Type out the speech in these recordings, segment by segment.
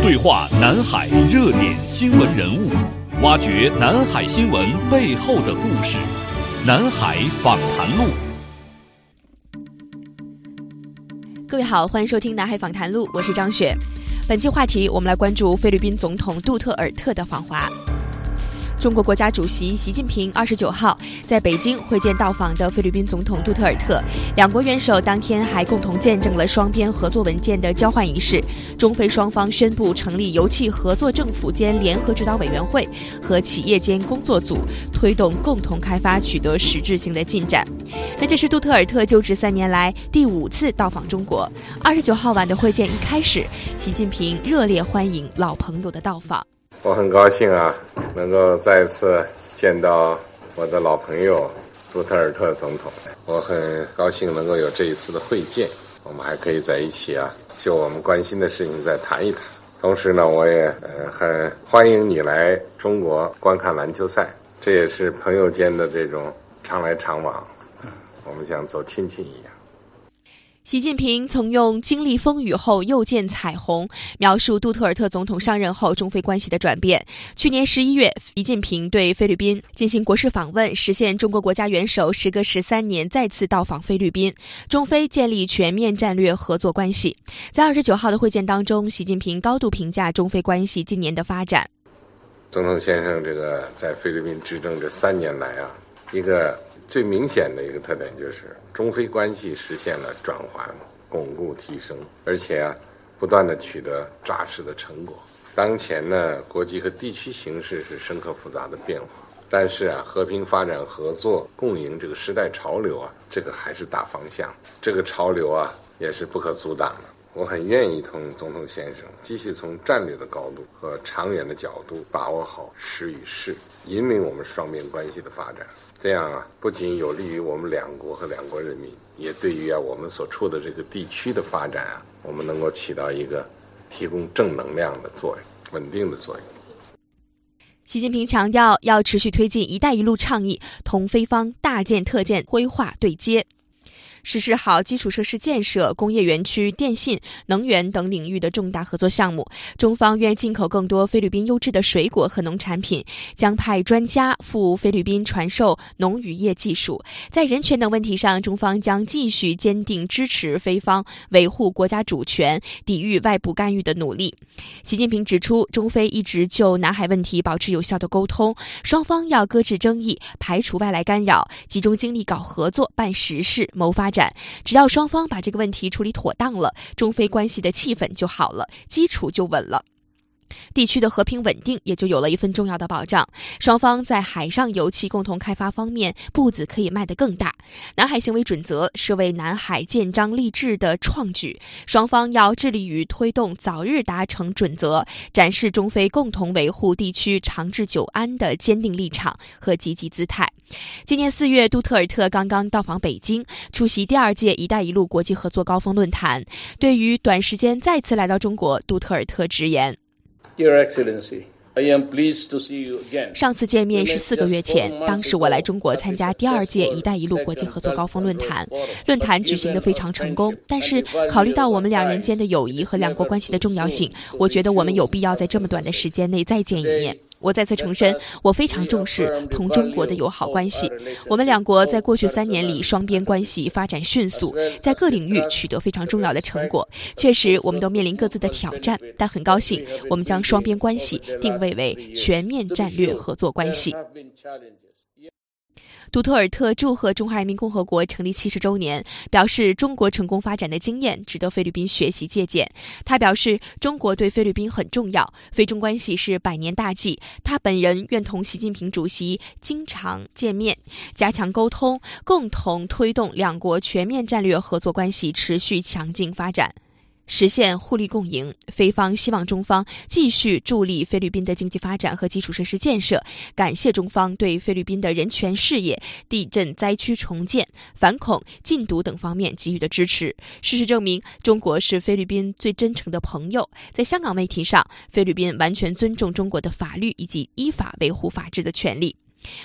对话南海热点新闻人物，挖掘南海新闻背后的故事。南海访谈录，各位好，欢迎收听南海访谈录，我是张雪。本期话题，我们来关注菲律宾总统杜特尔特的访华。中国国家主席习近平二十九号在北京会见到访的菲律宾总统杜特尔特，两国元首当天还共同见证了双边合作文件的交换仪式。中菲双方宣布成立油气合作政府间联合指导委员会和企业间工作组，推动共同开发取得实质性的进展。那这是杜特尔特就职三年来第五次到访中国。二十九号晚的会见一开始，习近平热烈欢迎老朋友的到访。我很高兴啊，能够再一次见到我的老朋友杜特尔特总统。我很高兴能够有这一次的会见，我们还可以在一起啊，就我们关心的事情再谈一谈。同时呢，我也呃很欢迎你来中国观看篮球赛，这也是朋友间的这种常来常往，我们像走亲戚一样。习近平曾用“经历风雨后又见彩虹”描述杜特尔特总统上任后中菲关系的转变。去年十一月，习近平对菲律宾进行国事访问，实现中国国家元首时隔十三年再次到访菲律宾，中菲建立全面战略合作关系。在二十九号的会见当中，习近平高度评价中菲关系今年的发展。总统先生，这个在菲律宾执政这三年来啊，一个最明显的一个特点就是。中非关系实现了转换、巩固、提升，而且啊，不断的取得扎实的成果。当前呢，国际和地区形势是深刻复杂的变化，但是啊，和平发展、合作共赢这个时代潮流啊，这个还是大方向。这个潮流啊，也是不可阻挡的。我很愿意同总统先生继续从战略的高度和长远的角度把握好时与势，引领我们双边关系的发展。这样啊，不仅有利于我们两国和两国人民，也对于啊我们所处的这个地区的发展啊，我们能够起到一个提供正能量的作用、稳定的作用。习近平强调，要持续推进“一带一路”倡议，同菲方大建特建规划对接。实施好基础设施建设、工业园区、电信、能源等领域的重大合作项目。中方愿进口更多菲律宾优质的水果和农产品，将派专家赴菲律宾传授农渔业技术。在人权等问题上，中方将继续坚定支持菲方维护国家主权、抵御外部干预的努力。习近平指出，中菲一直就南海问题保持有效的沟通，双方要搁置争议，排除外来干扰，集中精力搞合作、办实事、谋发。展，只要双方把这个问题处理妥当了，中非关系的气氛就好了，基础就稳了。地区的和平稳定也就有了一份重要的保障。双方在海上油气共同开发方面步子可以迈得更大。南海行为准则是为南海建章立制的创举，双方要致力于推动早日达成准则，展示中非共同维护地区长治久安的坚定立场和积极姿态。今年四月，杜特尔特刚刚到访北京，出席第二届“一带一路”国际合作高峰论坛。对于短时间再次来到中国，杜特尔特直言。Your Excellency, I am pleased to see you again. 上次见面是四个月前，当时我来中国参加第二届“一带一路”国际合作高峰论坛，论坛举行的非常成功。但是考虑到我们两人间的友谊和两国关系的重要性，我觉得我们有必要在这么短的时间内再见一面。我再次重申，我非常重视同中国的友好关系。我们两国在过去三年里，双边关系发展迅速，在各领域取得非常重要的成果。确实，我们都面临各自的挑战，但很高兴，我们将双边关系定位为全面战略合作关系。杜特尔特祝贺中华人民共和国成立七十周年，表示中国成功发展的经验值得菲律宾学习借鉴。他表示，中国对菲律宾很重要，菲中关系是百年大计。他本人愿同习近平主席经常见面，加强沟通，共同推动两国全面战略合作关系持续强劲发展。实现互利共赢，菲方希望中方继续助力菲律宾的经济发展和基础设施建设，感谢中方对菲律宾的人权事业、地震灾区重建、反恐、禁毒等方面给予的支持。事实证明，中国是菲律宾最真诚的朋友。在香港问题上，菲律宾完全尊重中国的法律以及依法维护法治的权利。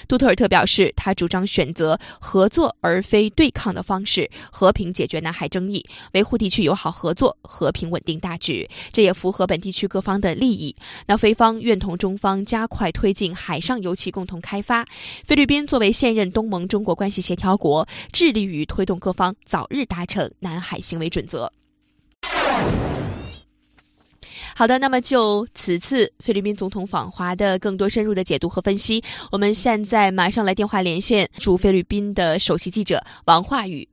杜特尔特表示，他主张选择合作而非对抗的方式，和平解决南海争议，维护地区友好合作、和平稳定大局。这也符合本地区各方的利益。那菲方愿同中方加快推进海上油气共同开发。菲律宾作为现任东盟中国关系协调国，致力于推动各方早日达成南海行为准则。好的，那么就此次菲律宾总统访华的更多深入的解读和分析，我们现在马上来电话连线驻菲律宾的首席记者王化宇。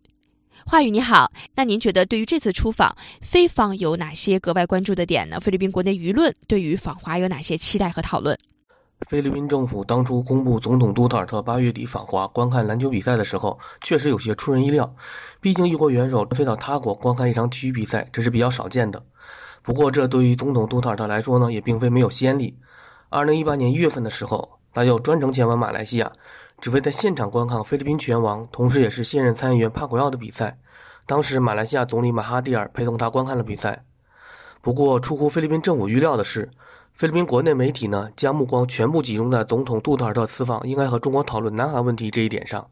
化宇你好，那您觉得对于这次出访，菲方有哪些格外关注的点呢？菲律宾国内舆论对于访华有哪些期待和讨论？菲律宾政府当初公布总统杜特尔特八月底访华观看篮球比赛的时候，确实有些出人意料。毕竟一国元首飞到他国观看一场体育比赛，这是比较少见的。不过，这对于总统杜特尔特来说呢，也并非没有先例。二零一八年一月份的时候，他就专程前往马来西亚，只为在现场观看菲律宾拳王，同时也是现任参议员帕古耀的比赛。当时，马来西亚总理马哈蒂尔陪同他观看了比赛。不过，出乎菲律宾政府预料的是，菲律宾国内媒体呢，将目光全部集中在总统杜特尔特此访应该和中国讨论南海问题这一点上。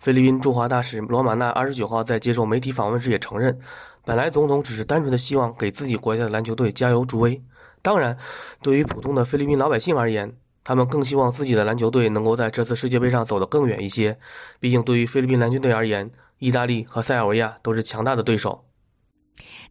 菲律宾驻华大使罗马纳二十九号在接受媒体访问时也承认。本来总统只是单纯的希望给自己国家的篮球队加油助威，当然，对于普通的菲律宾老百姓而言，他们更希望自己的篮球队能够在这次世界杯上走得更远一些。毕竟，对于菲律宾篮球队而言，意大利和塞尔维亚都是强大的对手。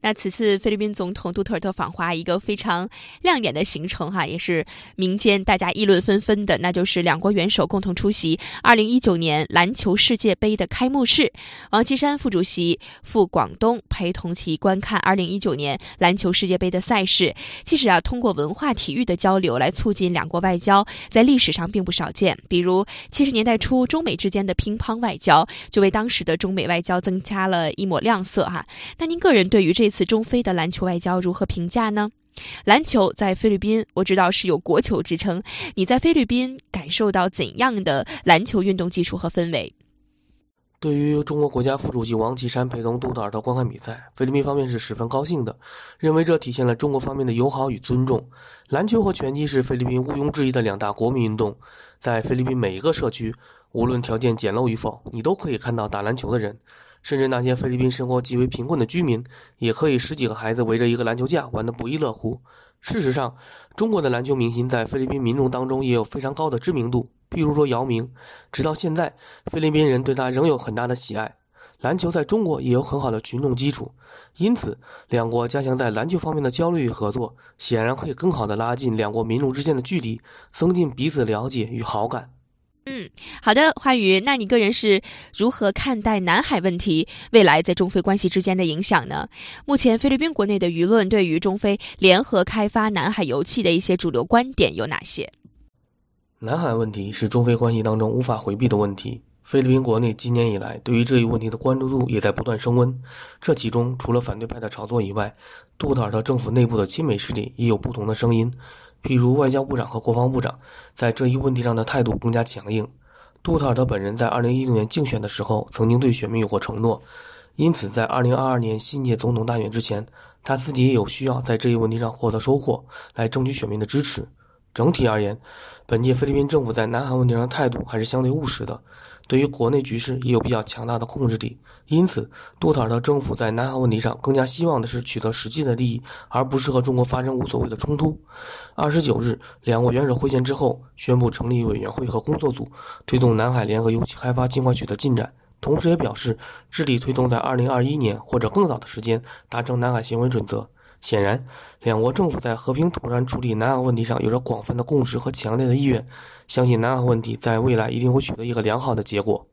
那此次菲律宾总统杜特尔特访华，一个非常亮眼的行程哈，也是民间大家议论纷纷的，那就是两国元首共同出席二零一九年篮球世界杯的开幕式。王岐山副主席赴广东陪同其观看二零一九年篮球世界杯的赛事。其实啊，通过文化体育的交流来促进两国外交，在历史上并不少见。比如七十年代初中美之间的乒乓外交，就为当时的中美外交增加了一抹亮色哈。那您个人对对于这？次中非的篮球外交如何评价呢？篮球在菲律宾，我知道是有国球之称。你在菲律宾感受到怎样的篮球运动技术和氛围？对于中国国家副主席王岐山陪同杜特尔特观看比赛，菲律宾方面是十分高兴的，认为这体现了中国方面的友好与尊重。篮球和拳击是菲律宾毋庸置疑的两大国民运动，在菲律宾每一个社区，无论条件简陋与否，你都可以看到打篮球的人。甚至那些菲律宾生活极为贫困的居民，也可以十几个孩子围着一个篮球架玩得不亦乐乎。事实上，中国的篮球明星在菲律宾民众当中也有非常高的知名度。譬如说姚明，直到现在，菲律宾人对他仍有很大的喜爱。篮球在中国也有很好的群众基础，因此，两国加强在篮球方面的交流与合作，显然可以更好地拉近两国民众之间的距离，增进彼此了解与好感。嗯，好的，华宇，那你个人是如何看待南海问题未来在中菲关系之间的影响呢？目前菲律宾国内的舆论对于中菲联合开发南海油气的一些主流观点有哪些？南海问题是中菲关系当中无法回避的问题。菲律宾国内今年以来对于这一问题的关注度也在不断升温。这其中除了反对派的炒作以外，杜特尔特政府内部的亲美势力也有不同的声音。譬如外交部长和国防部长在这一问题上的态度更加强硬。杜特尔特本人在二零一六年竞选的时候曾经对选民有过承诺，因此在二零二二年新届总统大选之前，他自己也有需要在这一问题上获得收获，来争取选民的支持。整体而言，本届菲律宾政府在南海问题上的态度还是相对务实的。对于国内局势也有比较强大的控制力，因此杜特尔特政府在南海问题上更加希望的是取得实际的利益，而不是和中国发生无所谓的冲突。二十九日，两国元首会见之后，宣布成立委员会和工作组，推动南海联合油气开发尽快取得进展，同时也表示致力推动在二零二一年或者更早的时间达成南海行为准则。显然，两国政府在和平妥善处理南海问题上有着广泛的共识和强烈的意愿。相信南海问题在未来一定会取得一个良好的结果。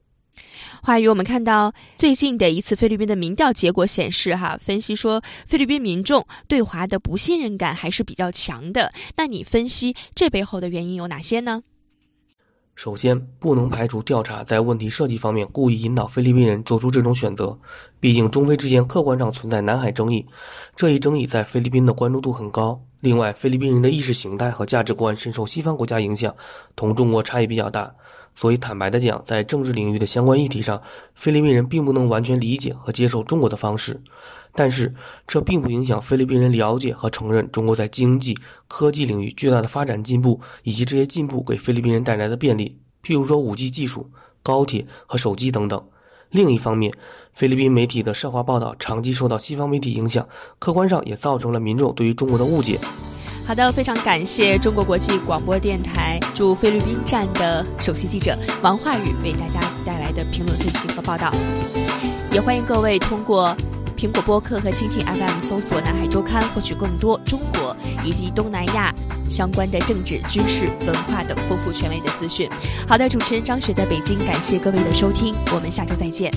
华宇，我们看到最近的一次菲律宾的民调结果显示，哈，分析说菲律宾民众对华的不信任感还是比较强的。那你分析这背后的原因有哪些呢？首先，不能排除调查在问题设计方面故意引导菲律宾人做出这种选择。毕竟，中菲之间客观上存在南海争议，这一争议在菲律宾的关注度很高。另外，菲律宾人的意识形态和价值观深受西方国家影响，同中国差异比较大。所以，坦白的讲，在政治领域的相关议题上，菲律宾人并不能完全理解和接受中国的方式。但是，这并不影响菲律宾人了解和承认中国在经济、科技领域巨大的发展进步，以及这些进步给菲律宾人带来的便利。譬如说 5G 技术、高铁和手机等等。另一方面，菲律宾媒体的涉华报道长期受到西方媒体影响，客观上也造成了民众对于中国的误解。好的，非常感谢中国国际广播电台驻菲律宾站的首席记者王化宇为大家带来的评论分析和报道。也欢迎各位通过苹果播客和蜻蜓 FM 搜索“南海周刊”，获取更多中国以及东南亚相关的政治、军事、文化等丰富权威的资讯。好的，主持人张雪在北京，感谢各位的收听，我们下周再见。